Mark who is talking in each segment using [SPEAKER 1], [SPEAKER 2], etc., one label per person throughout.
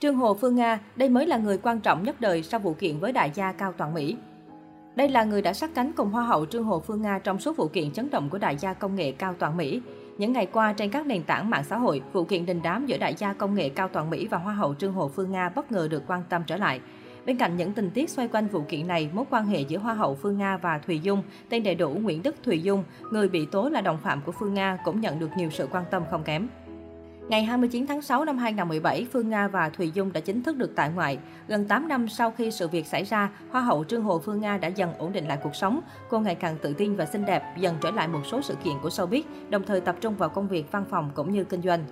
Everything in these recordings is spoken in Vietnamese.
[SPEAKER 1] Trương Hồ Phương Nga, đây mới là người quan trọng nhất đời sau vụ kiện với đại gia Cao Toàn Mỹ. Đây là người đã sát cánh cùng Hoa hậu Trương Hồ Phương Nga trong suốt vụ kiện chấn động của đại gia công nghệ Cao Toàn Mỹ. Những ngày qua, trên các nền tảng mạng xã hội, vụ kiện đình đám giữa đại gia công nghệ Cao Toàn Mỹ và Hoa hậu Trương Hồ Phương Nga bất ngờ được quan tâm trở lại. Bên cạnh những tình tiết xoay quanh vụ kiện này, mối quan hệ giữa Hoa hậu Phương Nga và Thùy Dung, tên đầy đủ Nguyễn Đức Thùy Dung, người bị tố là đồng phạm của Phương Nga cũng nhận được nhiều sự quan tâm không kém. Ngày 29 tháng 6 năm 2017, Phương Nga và Thùy Dung đã chính thức được tại ngoại. Gần 8 năm sau khi sự việc xảy ra, Hoa hậu Trương Hồ Phương Nga đã dần ổn định lại cuộc sống. Cô ngày càng tự tin và xinh đẹp, dần trở lại một số sự kiện của showbiz, đồng thời tập trung vào công việc văn phòng cũng như kinh doanh.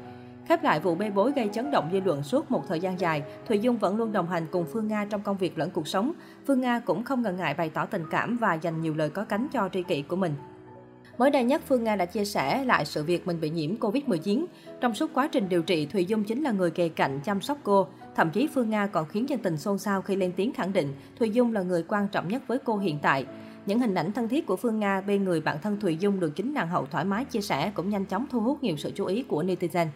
[SPEAKER 1] Khép lại vụ bê bối gây chấn động dư luận suốt một thời gian dài, Thùy Dung vẫn luôn đồng hành cùng Phương Nga trong công việc lẫn cuộc sống. Phương Nga cũng không ngần ngại bày tỏ tình cảm và dành nhiều lời có cánh cho tri kỷ của mình. Mới đây nhất, Phương Nga đã chia sẻ lại sự việc mình bị nhiễm Covid-19. Trong suốt quá trình điều trị, Thùy Dung chính là người kề cạnh chăm sóc cô. Thậm chí Phương Nga còn khiến dân tình xôn xao khi lên tiếng khẳng định Thùy Dung là người quan trọng nhất với cô hiện tại. Những hình ảnh thân thiết của Phương Nga bên người bạn thân Thùy Dung được chính nàng hậu thoải mái chia sẻ cũng nhanh chóng thu hút nhiều sự chú ý của netizen.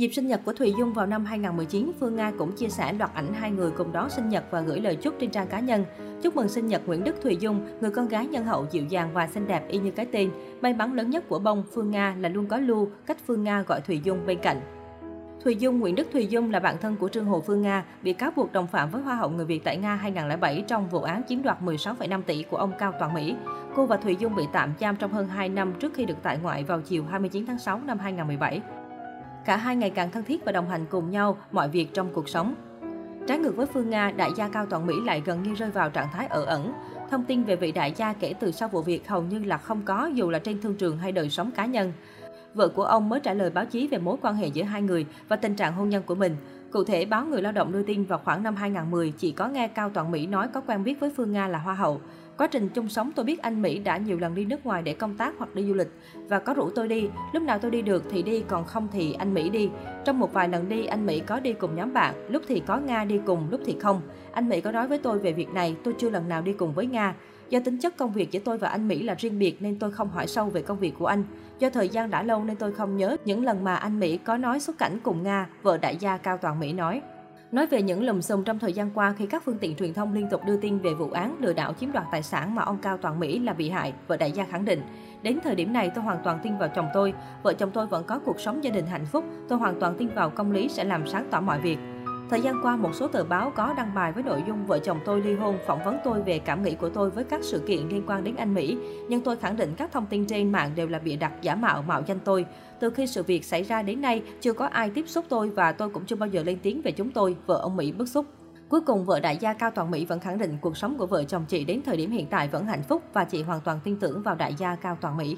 [SPEAKER 1] Dịp sinh nhật của Thùy Dung vào năm 2019, Phương Nga cũng chia sẻ loạt ảnh hai người cùng đón sinh nhật và gửi lời chúc trên trang cá nhân. Chúc mừng sinh nhật Nguyễn Đức Thùy Dung, người con gái nhân hậu dịu dàng và xinh đẹp y như cái tên. May mắn lớn nhất của bông Phương Nga là luôn có Lưu, cách Phương Nga gọi Thùy Dung bên cạnh. Thùy Dung, Nguyễn Đức Thùy Dung là bạn thân của Trương Hồ Phương Nga, bị cáo buộc đồng phạm với Hoa hậu người Việt tại Nga 2007 trong vụ án chiếm đoạt 16,5 tỷ của ông Cao Toàn Mỹ. Cô và Thùy Dung bị tạm giam trong hơn 2 năm trước khi được tại ngoại vào chiều 29 tháng 6 năm 2017. Cả hai ngày càng thân thiết và đồng hành cùng nhau mọi việc trong cuộc sống. Trái ngược với Phương Nga, đại gia Cao Toàn Mỹ lại gần như rơi vào trạng thái ở ẩn. Thông tin về vị đại gia kể từ sau vụ việc hầu như là không có dù là trên thương trường hay đời sống cá nhân. Vợ của ông mới trả lời báo chí về mối quan hệ giữa hai người và tình trạng hôn nhân của mình. Cụ thể, báo Người Lao động đưa tin vào khoảng năm 2010, chỉ có nghe Cao Toàn Mỹ nói có quen biết với Phương Nga là Hoa hậu. Quá trình chung sống tôi biết anh Mỹ đã nhiều lần đi nước ngoài để công tác hoặc đi du lịch và có rủ tôi đi. Lúc nào tôi đi được thì đi, còn không thì anh Mỹ đi. Trong một vài lần đi, anh Mỹ có đi cùng nhóm bạn, lúc thì có Nga đi cùng, lúc thì không. Anh Mỹ có nói với tôi về việc này, tôi chưa lần nào đi cùng với Nga. Do tính chất công việc giữa tôi và anh Mỹ là riêng biệt nên tôi không hỏi sâu về công việc của anh. Do thời gian đã lâu nên tôi không nhớ những lần mà anh Mỹ có nói xuất cảnh cùng Nga, vợ đại gia Cao Toàn Mỹ nói. Nói về những lùm xùm trong thời gian qua khi các phương tiện truyền thông liên tục đưa tin về vụ án lừa đảo chiếm đoạt tài sản mà ông Cao Toàn Mỹ là bị hại, vợ đại gia khẳng định. Đến thời điểm này tôi hoàn toàn tin vào chồng tôi, vợ chồng tôi vẫn có cuộc sống gia đình hạnh phúc, tôi hoàn toàn tin vào công lý sẽ làm sáng tỏ mọi việc. Thời gian qua, một số tờ báo có đăng bài với nội dung vợ chồng tôi ly hôn phỏng vấn tôi về cảm nghĩ của tôi với các sự kiện liên quan đến anh Mỹ. Nhưng tôi khẳng định các thông tin trên mạng đều là bịa đặt giả mạo mạo danh tôi. Từ khi sự việc xảy ra đến nay, chưa có ai tiếp xúc tôi và tôi cũng chưa bao giờ lên tiếng về chúng tôi, vợ ông Mỹ bức xúc. Cuối cùng, vợ đại gia Cao Toàn Mỹ vẫn khẳng định cuộc sống của vợ chồng chị đến thời điểm hiện tại vẫn hạnh phúc và chị hoàn toàn tin tưởng vào đại gia Cao Toàn Mỹ.